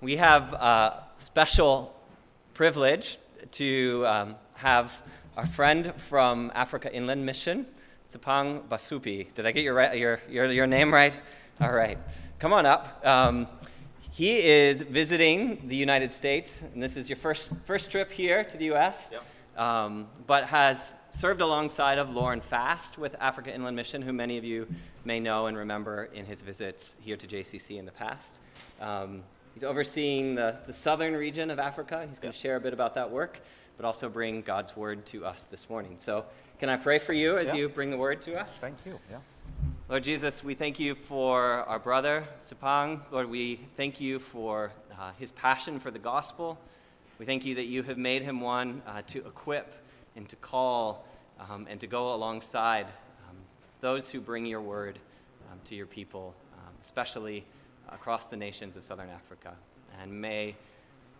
we have a special privilege to um, have our friend from Africa Inland Mission, Tsapang Basupi. Did I get your, your, your, your name right? All right. Come on up. Um, he is visiting the United States, and this is your first, first trip here to the U.S. Yep. Um, but has served alongside of Lauren Fast with Africa Inland Mission, who many of you may know and remember in his visits here to JCC in the past. Um, he's overseeing the, the southern region of Africa. He's going to share a bit about that work, but also bring God's word to us this morning. So, can I pray for you as Yeah. you bring the word to us? Thank you. Yeah. Lord Jesus, we thank you for our brother, Sipang. Lord, we thank you for uh, his passion for the gospel. We thank you that you have made him one uh, to equip and to call um, and to go alongside um, those who bring your word um, to your people, um, especially across the nations of southern Africa. And may,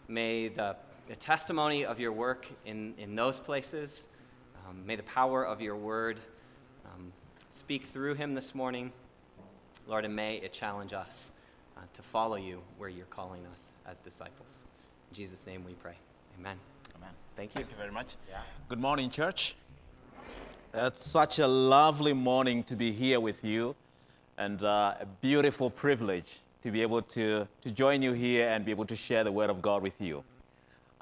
may the, the testimony of your work in, in those places, um, may the power of your word um, speak through him this morning. Lord, and may it challenge us uh, to follow you where you're calling us as disciples. In Jesus' name we pray. Amen. Amen. Thank you. Thank you very much. Yeah. Good morning, church. It's such a lovely morning to be here with you, and uh, a beautiful privilege to be able to, to join you here and be able to share the Word of God with you.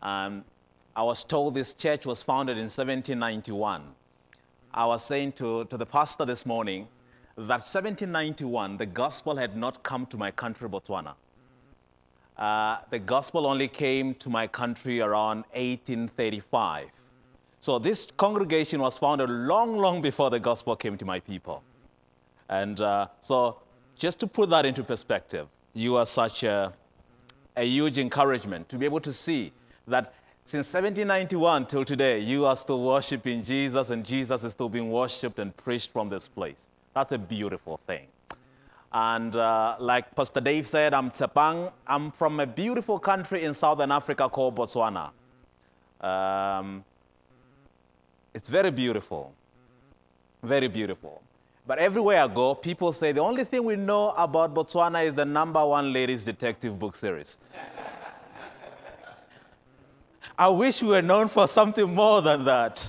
Um, I was told this church was founded in 1791. I was saying to, to the pastor this morning that 1791, the gospel had not come to my country, Botswana. Uh, the gospel only came to my country around 1835. So this congregation was founded long, long before the gospel came to my people. And uh, so, just to put that into perspective, you are such a, a huge encouragement to be able to see that since 1791 till today, you are still worshiping Jesus, and Jesus is still being worshipped and preached from this place. That's a beautiful thing. And uh, like Pastor Dave said, I'm Tsepang. I'm from a beautiful country in southern Africa called Botswana. Um, it's very beautiful. Very beautiful. But everywhere I go, people say the only thing we know about Botswana is the number one ladies detective book series. I wish we were known for something more than that.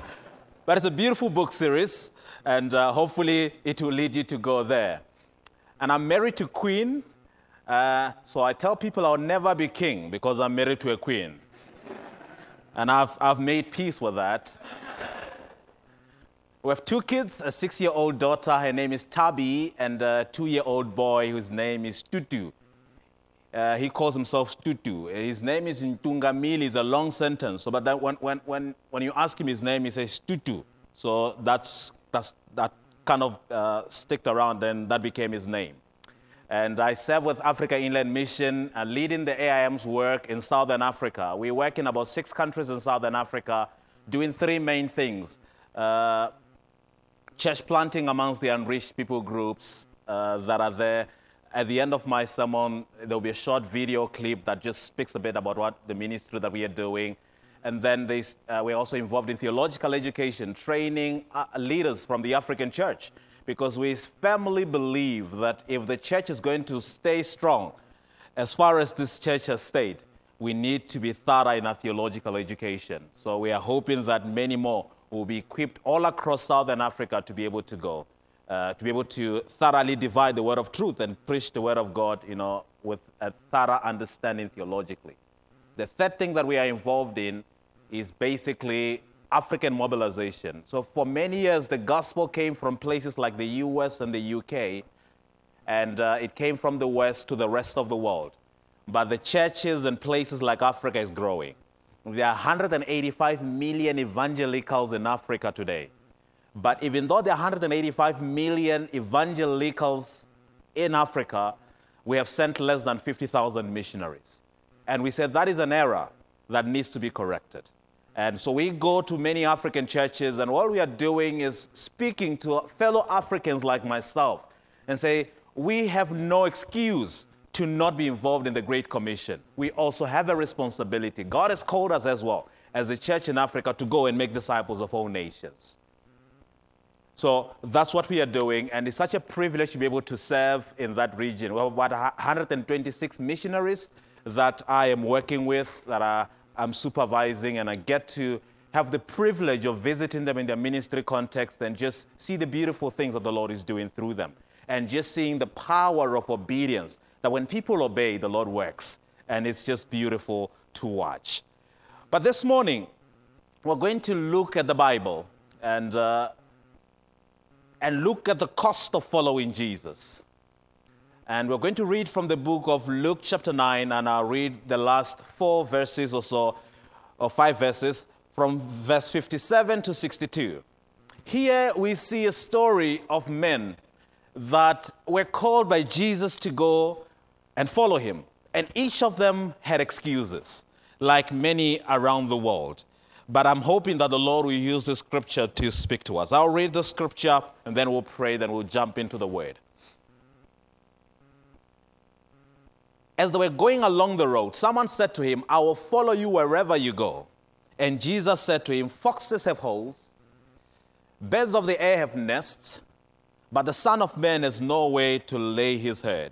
But it's a beautiful book series, and uh, hopefully it will lead you to go there. And I'm married to Queen, uh, so I tell people I'll never be king because I'm married to a queen. And I've, I've made peace with that. We have two kids a six year old daughter, her name is Tabi, and a two year old boy whose name is Tutu. Uh, he calls himself Tutu. His name is Ntungamili, it's a long sentence. So, but then when, when, when, when you ask him his name, he says Tutu. So that's, that's, that kind of uh, sticked around, and that became his name. And I serve with Africa Inland Mission, uh, leading the AIM's work in Southern Africa. We work in about six countries in Southern Africa, doing three main things. Uh, church planting amongst the unreached people groups uh, that are there. At the end of my sermon, there'll be a short video clip that just speaks a bit about what the ministry that we are doing. And then uh, we're also involved in theological education, training uh, leaders from the African church, because we firmly believe that if the church is going to stay strong, as far as this church has stayed, we need to be thorough in our theological education. So we are hoping that many more will be equipped all across Southern Africa to be able to go, uh, to be able to thoroughly divide the word of truth and preach the word of God, you know, with a thorough understanding theologically. The third thing that we are involved in is basically African mobilization. So for many years, the gospel came from places like the US and the UK, and uh, it came from the West to the rest of the world. But the churches and places like Africa is growing. There are 185 million evangelicals in Africa today. But even though there are 185 million evangelicals in Africa, we have sent less than 50,000 missionaries. And we said that is an error that needs to be corrected. And so we go to many African churches, and all we are doing is speaking to fellow Africans like myself and say, we have no excuse to not be involved in the Great Commission. We also have a responsibility. God has called us as well, as a church in Africa, to go and make disciples of all nations. So that's what we are doing, and it's such a privilege to be able to serve in that region. We have about 126 missionaries that I am working with, that I, I'm supervising, and I get to have the privilege of visiting them in their ministry context and just see the beautiful things that the Lord is doing through them. And just seeing the power of obedience, that when people obey, the Lord works. And it's just beautiful to watch. But this morning, we're going to look at the Bible and, uh, and look at the cost of following Jesus. And we're going to read from the book of Luke, chapter 9, and I'll read the last four verses or so, or five verses, from verse 57 to 62. Here we see a story of men that were called by Jesus to go and follow him. And each of them had excuses, like many around the world. But I'm hoping that the Lord will use the scripture to speak to us. I'll read the scripture and then we'll pray, then we'll jump into the word. As they were going along the road, someone said to him, I will follow you wherever you go. And Jesus said to him, Foxes have holes, birds of the air have nests, but the Son of Man has no way to lay his head.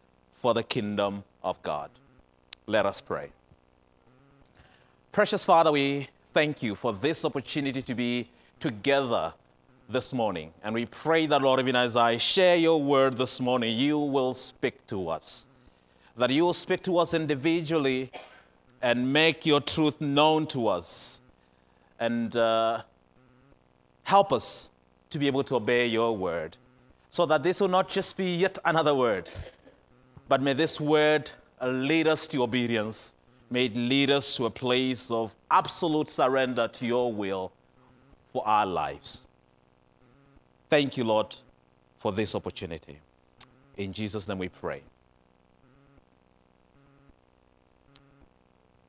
for the kingdom of God. Let us pray. Precious Father, we thank you for this opportunity to be together this morning. And we pray that, Lord, even as I share your word this morning, you will speak to us that you will speak to us individually and make your truth known to us and uh, help us to be able to obey your word so that this will not just be yet another word, but may this word lead us to obedience. May it lead us to a place of absolute surrender to your will for our lives. Thank you, Lord, for this opportunity. In Jesus' name we pray.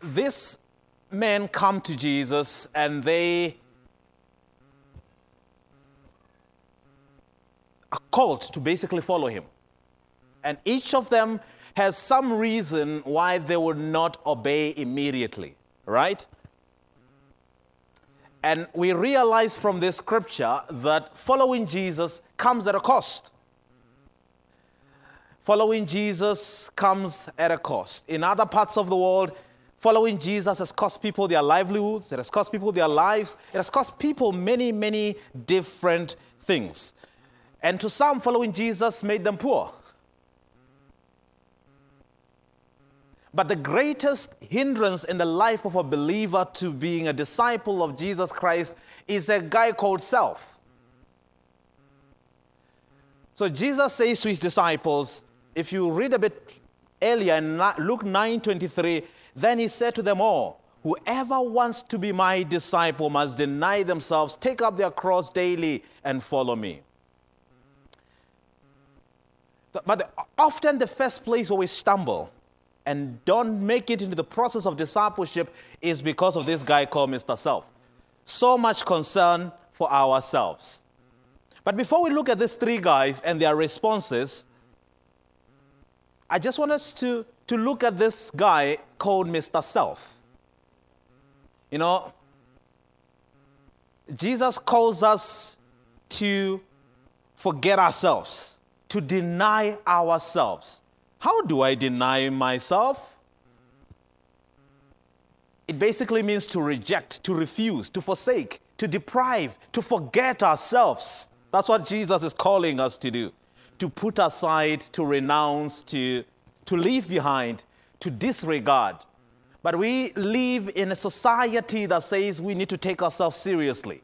this men come to Jesus and they are called to basically follow him. And each of them has some reason why they would not obey immediately, right? And we realize from this scripture that following Jesus comes at a cost. Following Jesus comes at a cost. In other parts of the world, Following Jesus has cost people their livelihoods, it has cost people their lives, it has cost people many, many different things. And to some, following Jesus made them poor. But the greatest hindrance in the life of a believer to being a disciple of Jesus Christ is a guy called self. So Jesus says to his disciples, if you read a bit earlier in Luke 9:23, then he said to them all, Whoever wants to be my disciple must deny themselves, take up their cross daily, and follow me. But often, the first place where we stumble and don't make it into the process of discipleship is because of this guy called Mr. Self. So much concern for ourselves. But before we look at these three guys and their responses, I just want us to to look at this guy called Mr. Self. You know, Jesus calls us to forget ourselves, to deny ourselves. How do I deny myself? It basically means to reject, to refuse, to forsake, to deprive, to forget ourselves. That's what Jesus is calling us to do. To put aside, to renounce, to to leave behind, to disregard. But we live in a society that says we need to take ourselves seriously,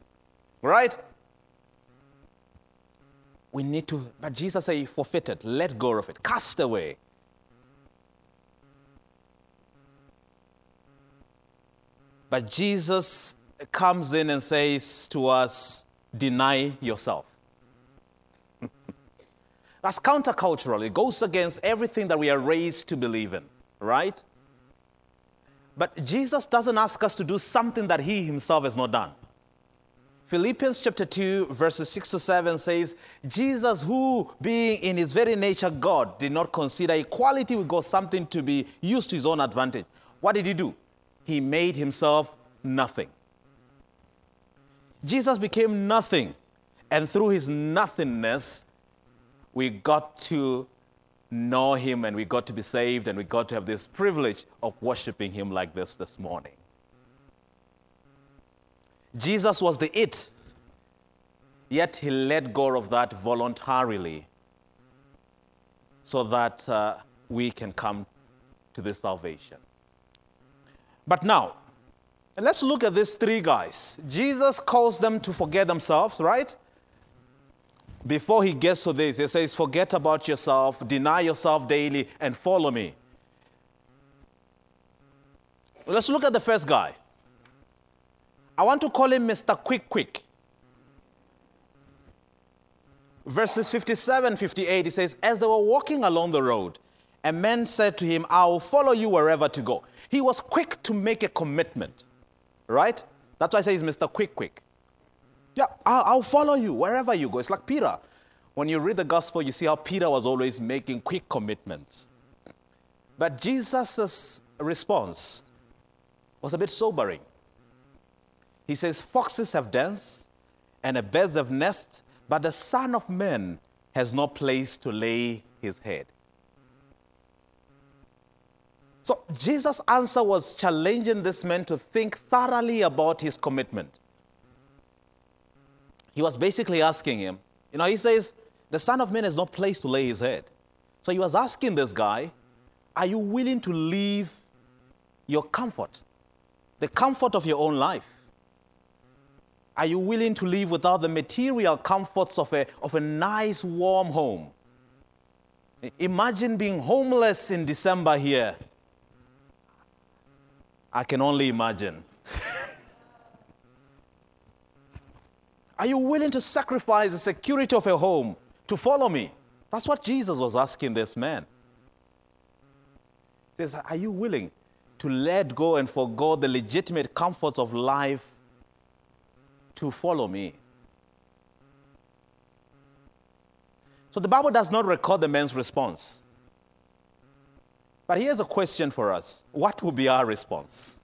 right? We need to, but Jesus said, forfeit it, let go of it, cast away. But Jesus comes in and says to us, deny yourself. That's countercultural. It goes against everything that we are raised to believe in, right? But Jesus doesn't ask us to do something that he himself has not done. Philippians chapter 2, verses 6 to 7 says, Jesus, who being in his very nature God, did not consider equality with God something to be used to his own advantage. What did he do? He made himself nothing. Jesus became nothing, and through his nothingness, we got to know him and we got to be saved and we got to have this privilege of worshiping him like this this morning. Jesus was the it, yet he let go of that voluntarily so that uh, we can come to this salvation. But now, let's look at these three guys. Jesus calls them to forget themselves, right? Before he gets to this, he says, Forget about yourself, deny yourself daily, and follow me. Let's look at the first guy. I want to call him Mr. Quick Quick. Verses 57 58, he says, As they were walking along the road, a man said to him, I will follow you wherever to go. He was quick to make a commitment, right? That's why I say he's Mr. Quick Quick. Yeah, I'll, I'll follow you wherever you go. It's like Peter. When you read the gospel, you see how Peter was always making quick commitments. But Jesus' response was a bit sobering. He says, Foxes have dens and the birds have nests, but the Son of Man has no place to lay his head. So Jesus' answer was challenging this man to think thoroughly about his commitment. He was basically asking him, you know, he says, the Son of Man has no place to lay his head. So he was asking this guy, are you willing to leave your comfort, the comfort of your own life? Are you willing to live without the material comforts of a, of a nice, warm home? Imagine being homeless in December here. I can only imagine. Are you willing to sacrifice the security of your home to follow me? That's what Jesus was asking this man. He says, Are you willing to let go and forego the legitimate comforts of life to follow me. So the Bible does not record the man's response. But here's a question for us What will be our response?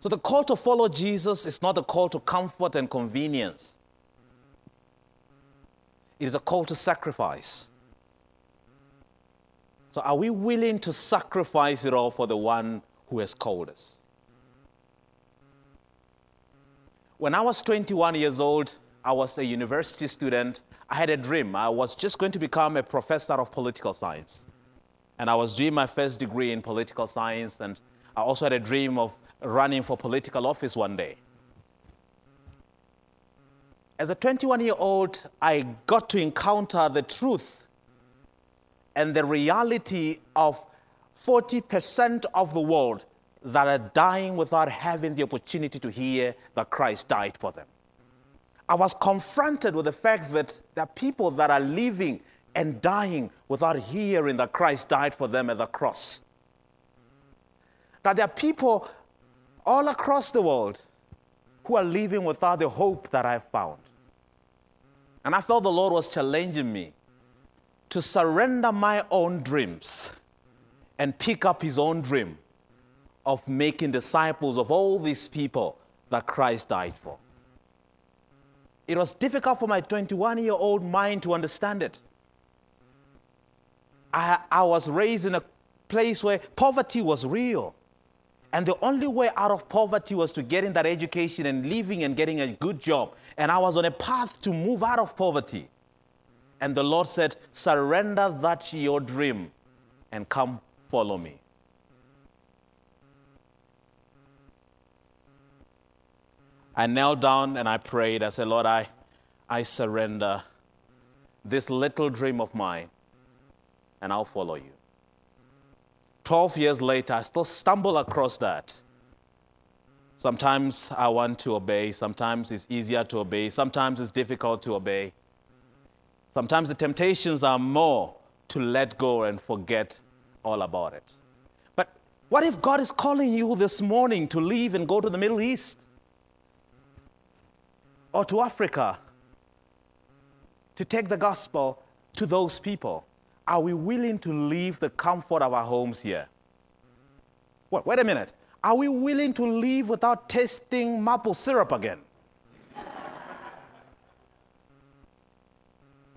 So the call to follow Jesus is not a call to comfort and convenience, it is a call to sacrifice. So, are we willing to sacrifice it all for the one who has called us? When I was 21 years old, I was a university student. I had a dream. I was just going to become a professor of political science. And I was doing my first degree in political science, and I also had a dream of running for political office one day. As a 21 year old, I got to encounter the truth and the reality of 40% of the world that are dying without having the opportunity to hear that Christ died for them. I was confronted with the fact that there are people that are living and dying without hearing that Christ died for them at the cross. That there are people all across the world who are living without the hope that I found. And I felt the Lord was challenging me to surrender my own dreams and pick up his own dream of making disciples of all these people that Christ died for. It was difficult for my 21 year old mind to understand it. I, I was raised in a place where poverty was real. And the only way out of poverty was to get in that education and living and getting a good job. And I was on a path to move out of poverty. And the Lord said, Surrender that your dream and come follow me. I knelt down and I prayed. I said, Lord, I, I surrender this little dream of mine and I'll follow you. 12 years later, I still stumble across that. Sometimes I want to obey, sometimes it's easier to obey, sometimes it's difficult to obey. Sometimes the temptations are more to let go and forget all about it. But what if God is calling you this morning to leave and go to the Middle East or to Africa to take the gospel to those people? Are we willing to leave the comfort of our homes here? Wait, wait a minute. Are we willing to leave without tasting maple syrup again?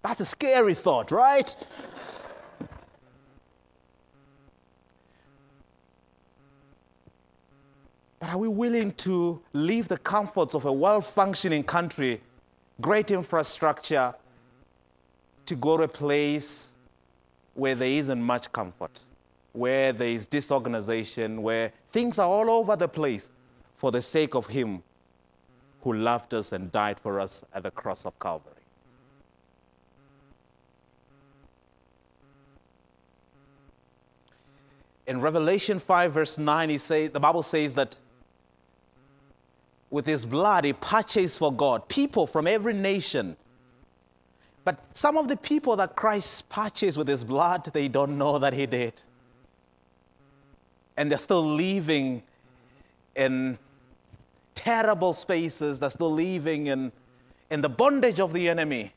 That's a scary thought, right? But are we willing to leave the comforts of a well functioning country, great infrastructure, to go to a place where there isn't much comfort, where there is disorganization, where things are all over the place for the sake of Him who loved us and died for us at the cross of Calvary? In Revelation 5, verse 9, he say, the Bible says that with his blood, he purchased for God people from every nation. But some of the people that Christ purchased with his blood, they don't know that he did. And they're still living in terrible spaces, they're still living in, in the bondage of the enemy.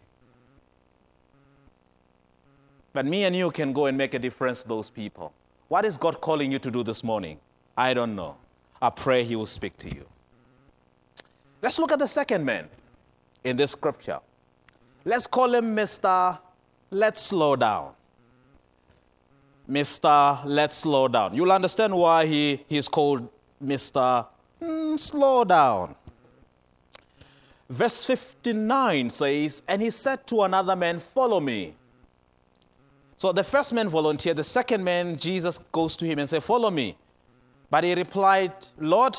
But me and you can go and make a difference to those people. What is God calling you to do this morning? I don't know. I pray He will speak to you. Let's look at the second man in this scripture. Let's call him Mr. Let's slow down. Mr. Let's slow down. You'll understand why he, he's called Mr. Mm, slow down. Verse 59 says, And he said to another man, Follow me. So the first man volunteered. The second man, Jesus goes to him and says, Follow me. But he replied, Lord,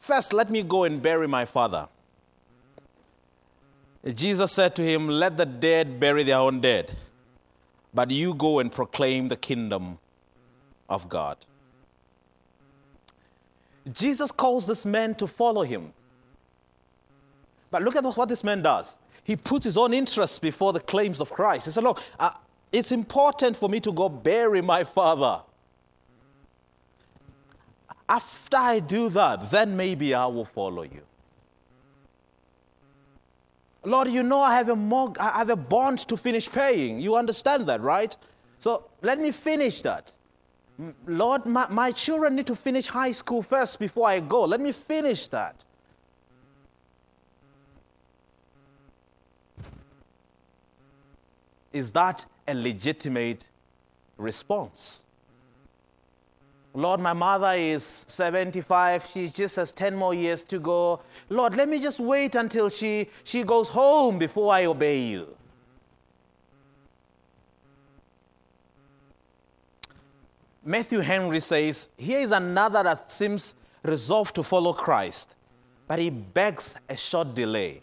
First, let me go and bury my father. Jesus said to him, Let the dead bury their own dead, but you go and proclaim the kingdom of God. Jesus calls this man to follow him. But look at what this man does. He puts his own interests before the claims of Christ. He said, Look, uh, it's important for me to go bury my father. After I do that, then maybe I will follow you. Lord, you know I have a mog- I have a bond to finish paying. You understand that, right? So let me finish that. Lord, my, my children need to finish high school first before I go. Let me finish that. Is that a legitimate response? Lord, my mother is 75. She just has 10 more years to go. Lord, let me just wait until she, she goes home before I obey you. Matthew Henry says, Here is another that seems resolved to follow Christ, but he begs a short delay.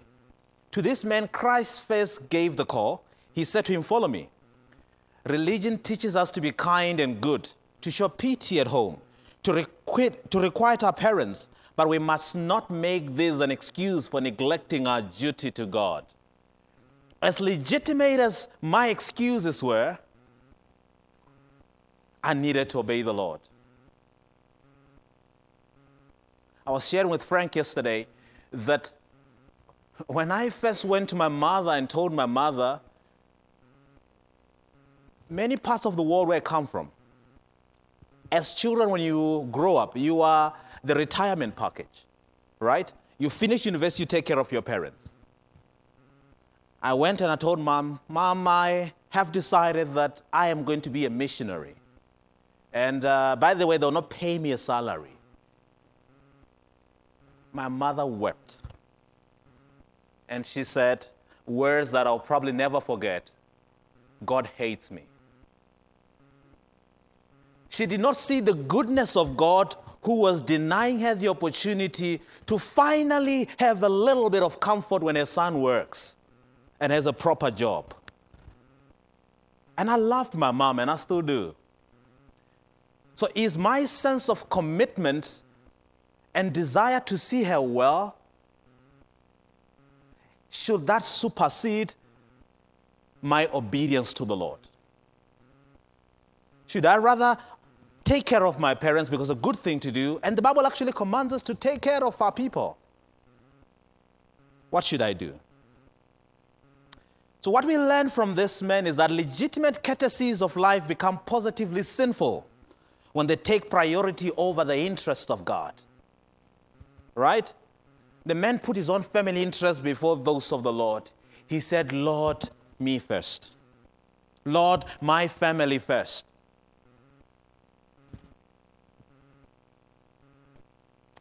To this man, Christ first gave the call. He said to him, Follow me. Religion teaches us to be kind and good to show pity at home, to, requite, to requite our parents, but we must not make this an excuse for neglecting our duty to God. As legitimate as my excuses were, I needed to obey the Lord. I was sharing with Frank yesterday that when I first went to my mother and told my mother, many parts of the world where I come from, as children, when you grow up, you are the retirement package, right? You finish university, you take care of your parents. I went and I told mom, Mom, I have decided that I am going to be a missionary. And uh, by the way, they'll not pay me a salary. My mother wept. And she said, words that I'll probably never forget God hates me. She did not see the goodness of God who was denying her the opportunity to finally have a little bit of comfort when her son works and has a proper job. And I loved my mom, and I still do. So, is my sense of commitment and desire to see her well, should that supersede my obedience to the Lord? Should I rather take care of my parents because it's a good thing to do? And the Bible actually commands us to take care of our people. What should I do? So, what we learn from this man is that legitimate courtesies of life become positively sinful when they take priority over the interest of God. Right? The man put his own family interests before those of the Lord. He said, Lord, me first. Lord, my family first.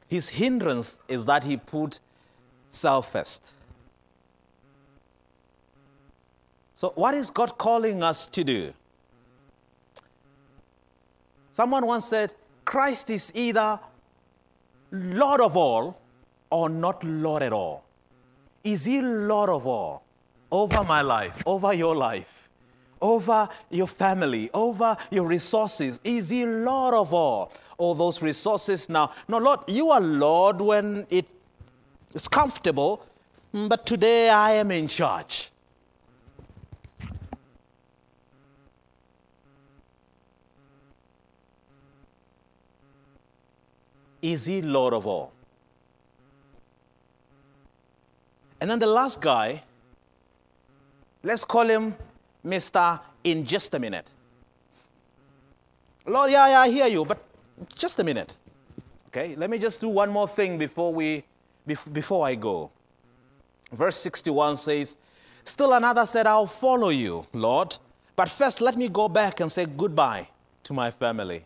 His hindrance is that he put self first. So, what is God calling us to do? Someone once said, Christ is either Lord of all or not Lord at all. Is He Lord of all over my life, over your life, over your family, over your resources? Is He Lord of all? All those resources now. No, Lord, you are Lord when it is comfortable, mm, but today I am in charge. Is he Lord of all? And then the last guy, let's call him Mr. In just a minute. Lord, yeah, yeah, I hear you, but just a minute. Okay, let me just do one more thing before we before I go. Verse 61 says, Still another said, I'll follow you, Lord, but first let me go back and say goodbye to my family.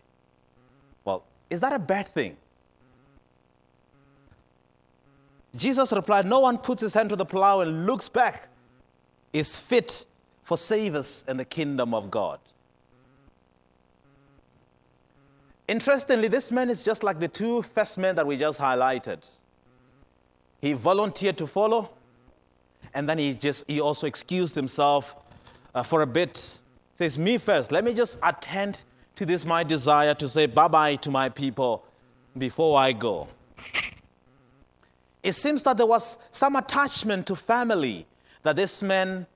Well, is that a bad thing? Jesus replied, No one puts his hand to the plow and looks back is fit for save us in the kingdom of God. Interestingly, this man is just like the two first men that we just highlighted. He volunteered to follow, and then he just he also excused himself uh, for a bit. Says, "Me first. Let me just attend to this my desire to say bye bye to my people before I go." It seems that there was some attachment to family that this man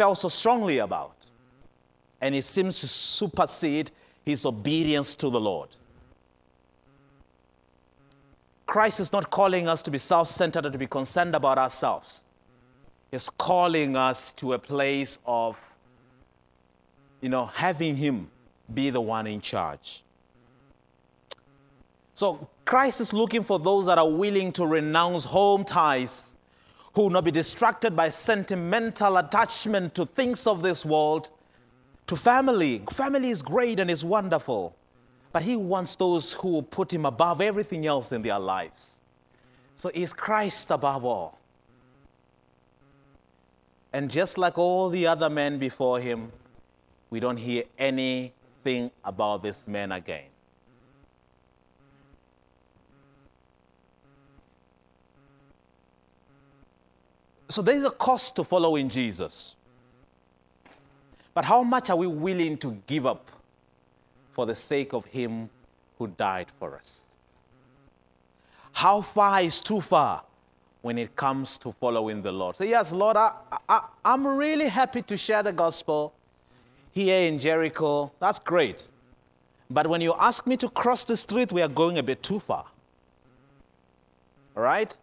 felt so strongly about. And it seems to supersede his obedience to the Lord. Christ is not calling us to be self centered or to be concerned about ourselves. He's calling us to a place of, you know, having Him be the one in charge. So Christ is looking for those that are willing to renounce home ties, who will not be distracted by sentimental attachment to things of this world, to family. Family is great and is wonderful, but He wants those who will put Him above everything else in their lives. So is Christ above all. And just like all the other men before Him, we don't hear anything about this man again. So there's a cost to following Jesus. But how much are we willing to give up for the sake of Him who died for us? How far is too far when it comes to following the Lord? Say, so yes, Lord, I, I, I'm really happy to share the gospel here in Jericho. That's great. But when you ask me to cross the street, we are going a bit too far. All right?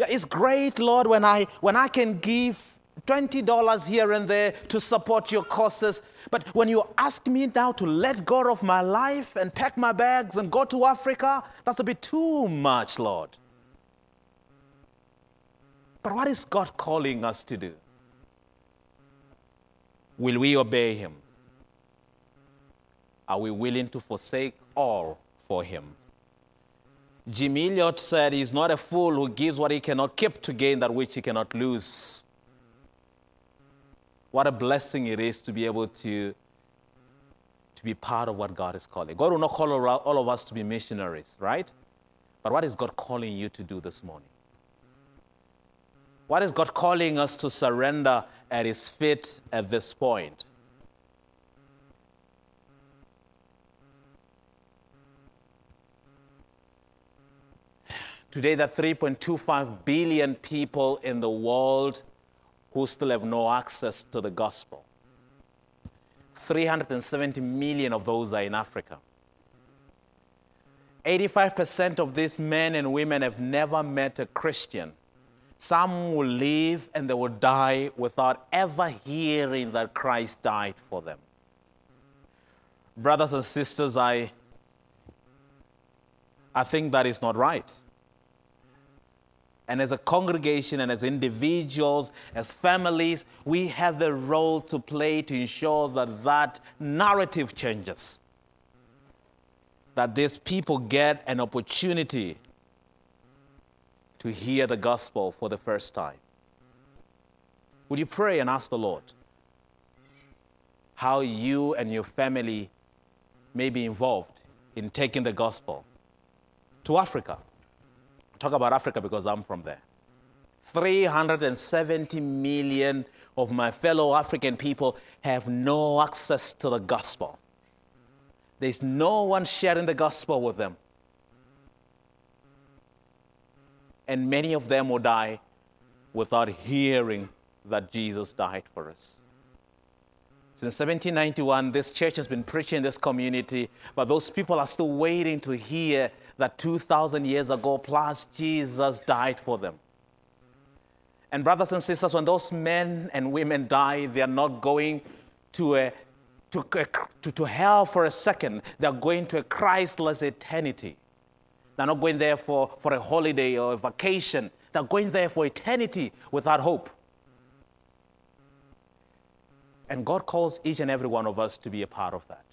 Yeah, it's great, Lord, when I, when I can give $20 here and there to support your causes. But when you ask me now to let go of my life and pack my bags and go to Africa, that's a bit too much, Lord. But what is God calling us to do? Will we obey Him? Are we willing to forsake all for Him? Jim Elliot said, He's not a fool who gives what he cannot keep to gain that which he cannot lose. What a blessing it is to be able to, to be part of what God is calling. God will not call all of us to be missionaries, right? But what is God calling you to do this morning? What is God calling us to surrender at His feet at this point? Today, there are 3.25 billion people in the world who still have no access to the gospel. 370 million of those are in Africa. 85% of these men and women have never met a Christian. Some will live and they will die without ever hearing that Christ died for them. Brothers and sisters, I, I think that is not right. And as a congregation and as individuals, as families, we have a role to play to ensure that that narrative changes that these people get an opportunity to hear the gospel for the first time. Would you pray and ask the Lord how you and your family may be involved in taking the gospel to Africa? Talk about Africa because I'm from there. 370 million of my fellow African people have no access to the gospel. There's no one sharing the gospel with them. And many of them will die without hearing that Jesus died for us. Since 1791, this church has been preaching in this community, but those people are still waiting to hear that 2,000 years ago plus Jesus died for them. And, brothers and sisters, when those men and women die, they are not going to a to, to, to hell for a second. They're going to a Christless eternity. They're not going there for, for a holiday or a vacation. They're going there for eternity without hope. And God calls each and every one of us to be a part of that.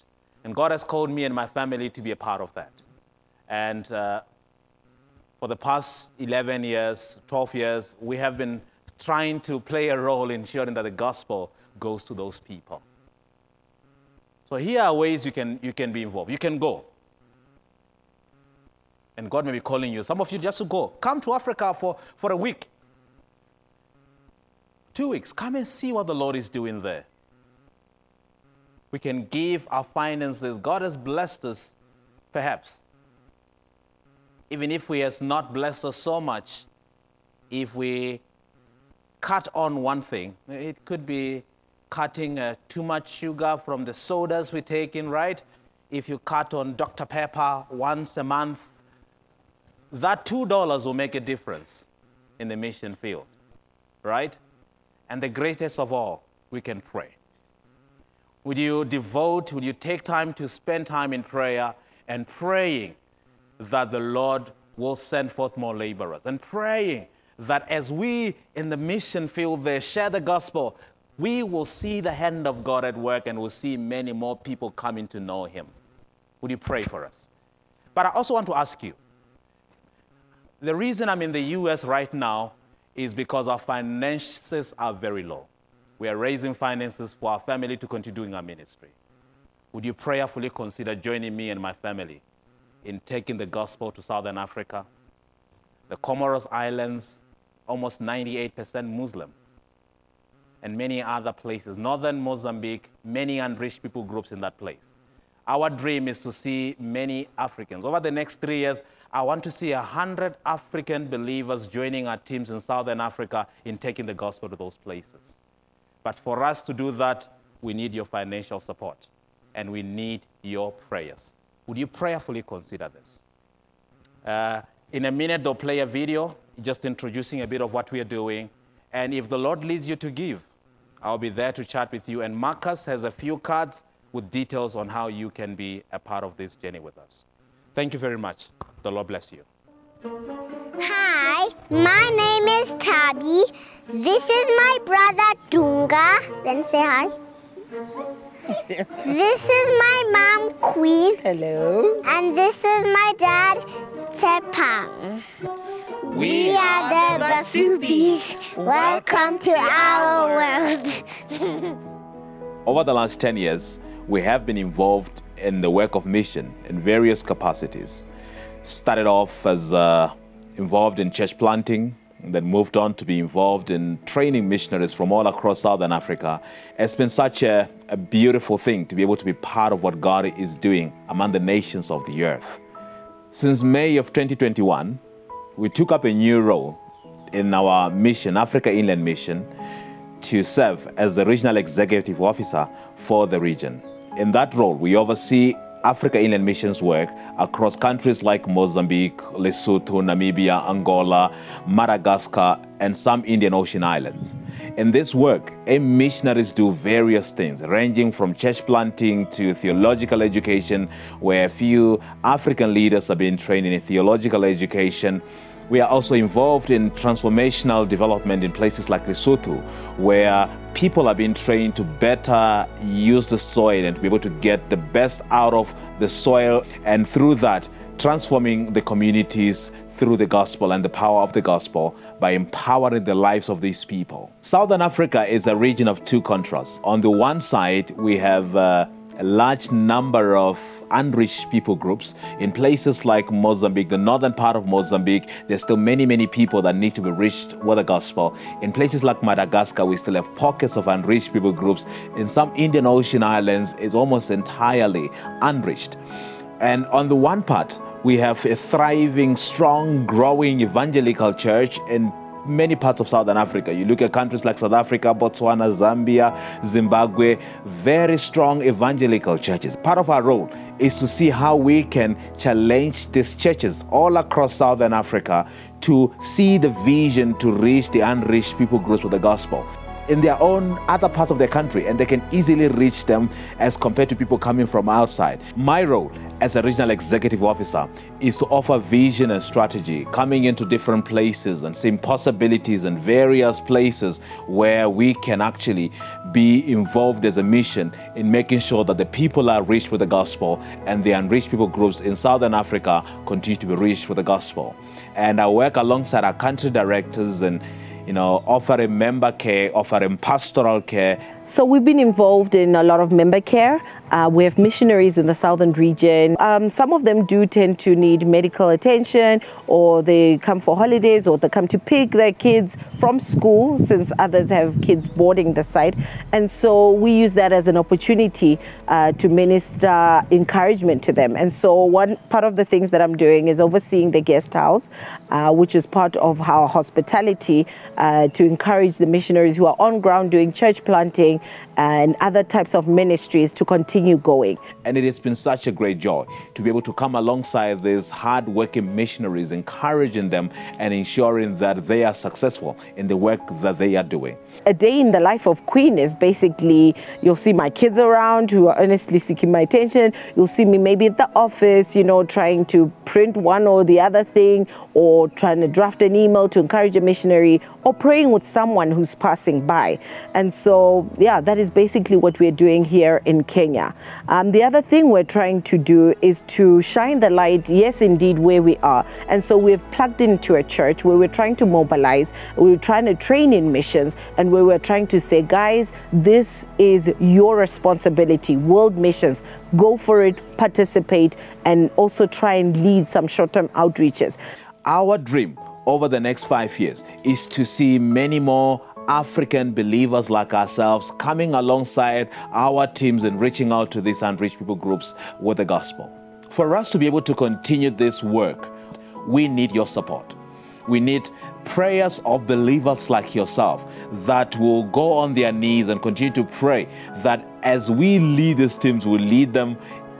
And God has called me and my family to be a part of that. And uh, for the past 11 years, 12 years, we have been trying to play a role in ensuring that the gospel goes to those people. So here are ways you can, you can be involved. You can go. And God may be calling you. Some of you just to go. Come to Africa for, for a week. Two weeks. Come and see what the Lord is doing there. We can give our finances. God has blessed us, perhaps. Even if He has not blessed us so much, if we cut on one thing, it could be cutting uh, too much sugar from the sodas we take in, right? If you cut on Dr. Pepper once a month, that $2 will make a difference in the mission field, right? And the greatest of all, we can pray. Would you devote, would you take time to spend time in prayer and praying that the Lord will send forth more laborers and praying that as we in the mission field there share the gospel, we will see the hand of God at work and we'll see many more people coming to know Him. Would you pray for us? But I also want to ask you the reason I'm in the US right now is because our finances are very low. We are raising finances for our family to continue doing our ministry. Would you prayerfully consider joining me and my family in taking the gospel to Southern Africa? The Comoros Islands, almost 98% Muslim and many other places. Northern Mozambique, many unreached people groups in that place. Our dream is to see many Africans. Over the next three years, I want to see 100 African believers joining our teams in Southern Africa in taking the gospel to those places. But for us to do that, we need your financial support and we need your prayers. Would you prayerfully consider this? Uh, in a minute, they'll play a video just introducing a bit of what we are doing. And if the Lord leads you to give, I'll be there to chat with you. And Marcus has a few cards with details on how you can be a part of this journey with us. Thank you very much. The Lord bless you. Hi, my name is Tabi. This is my brother Dunga. Then say hi. this is my mom Queen. Hello. And this is my dad Tepang. We are the Basubis. Welcome to our world. Over the last 10 years, we have been involved in the work of mission in various capacities. Started off as uh, involved in church planting, and then moved on to be involved in training missionaries from all across Southern Africa. It's been such a, a beautiful thing to be able to be part of what God is doing among the nations of the earth. Since May of 2021, we took up a new role in our mission, Africa Inland Mission, to serve as the regional executive officer for the region. In that role, we oversee Africa Inland Missions work across countries like Mozambique, Lesotho, Namibia, Angola, Madagascar, and some Indian Ocean islands. In this work, AIM missionaries do various things, ranging from church planting to theological education, where a few African leaders have been trained in theological education we are also involved in transformational development in places like Lesotho, where people are being trained to better use the soil and to be able to get the best out of the soil, and through that, transforming the communities through the gospel and the power of the gospel by empowering the lives of these people. Southern Africa is a region of two contrasts. On the one side, we have uh, a large number of unreached people groups. In places like Mozambique, the northern part of Mozambique, there's still many, many people that need to be reached with the gospel. In places like Madagascar, we still have pockets of unreached people groups. In some Indian Ocean islands, it's almost entirely unreached. And on the one part, we have a thriving, strong, growing evangelical church in many parts of Southern Africa. You look at countries like South Africa, Botswana, Zambia, Zimbabwe, very strong evangelical churches. Part of our role is to see how we can challenge these churches all across Southern Africa to see the vision to reach the unreached people groups with the gospel in their own other parts of their country and they can easily reach them as compared to people coming from outside. My role as a regional executive officer is to offer vision and strategy, coming into different places and seeing possibilities in various places where we can actually be involved as a mission in making sure that the people are reached with the gospel and the unreached people groups in Southern Africa continue to be reached with the gospel. And I work alongside our country directors and you know, offering member care, offering pastoral care. So we've been involved in a lot of member care. Uh, we have missionaries in the southern region. Um, some of them do tend to need medical attention, or they come for holidays, or they come to pick their kids from school, since others have kids boarding the site. And so we use that as an opportunity uh, to minister encouragement to them. And so one part of the things that I'm doing is overseeing the guest house, uh, which is part of our hospitality uh, to encourage the missionaries who are on ground doing church planting and other types of ministries to continue going. And it has been such a great joy to be able to come alongside these hard-working missionaries, encouraging them and ensuring that they are successful in the work that they are doing. A day in the life of Queen is basically you'll see my kids around who are earnestly seeking my attention. You'll see me maybe at the office, you know, trying to print one or the other thing or trying to draft an email to encourage a missionary or praying with someone who's passing by. And so, yeah, that is basically what we're doing here in Kenya. Um, the other thing we're trying to do is to shine the light, yes, indeed, where we are. And so we've plugged into a church where we're trying to mobilize, we're trying to train in missions, and where we're trying to say, guys, this is your responsibility, world missions. Go for it, participate, and also try and lead some short term outreaches. Our dream over the next five years is to see many more African believers like ourselves coming alongside our teams and reaching out to these unreached people groups with the gospel. For us to be able to continue this work, we need your support. We need prayers of believers like yourself that will go on their knees and continue to pray that as we lead these teams, we lead them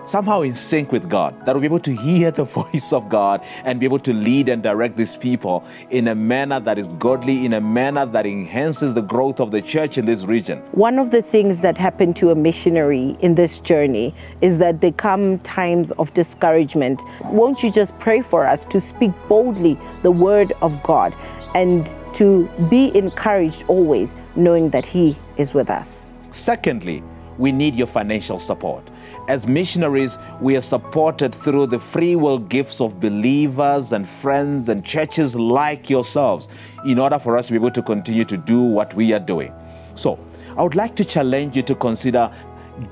somehow in sync with God, that we'll be able to hear the voice of God and be able to lead and direct these people in a manner that is godly, in a manner that enhances the growth of the church in this region. One of the things that happen to a missionary in this journey is that there come times of discouragement. Won't you just pray for us to speak boldly the word of God and to be encouraged always, knowing that He is with us? Secondly, we need your financial support. As missionaries, we are supported through the free will gifts of believers and friends and churches like yourselves in order for us to be able to continue to do what we are doing. So, I would like to challenge you to consider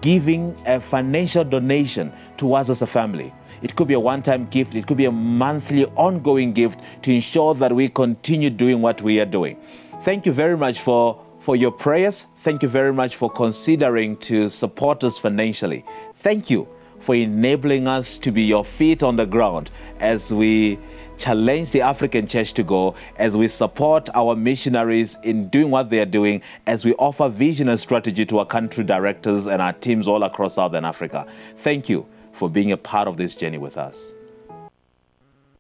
giving a financial donation to us as a family. It could be a one time gift, it could be a monthly ongoing gift to ensure that we continue doing what we are doing. Thank you very much for, for your prayers. Thank you very much for considering to support us financially. Thank you for enabling us to be your feet on the ground as we challenge the African church to go as we support our missionaries in doing what they are doing, as we offer vision and strategy to our country directors and our teams all across Southern Africa. Thank you for being a part of this journey with us.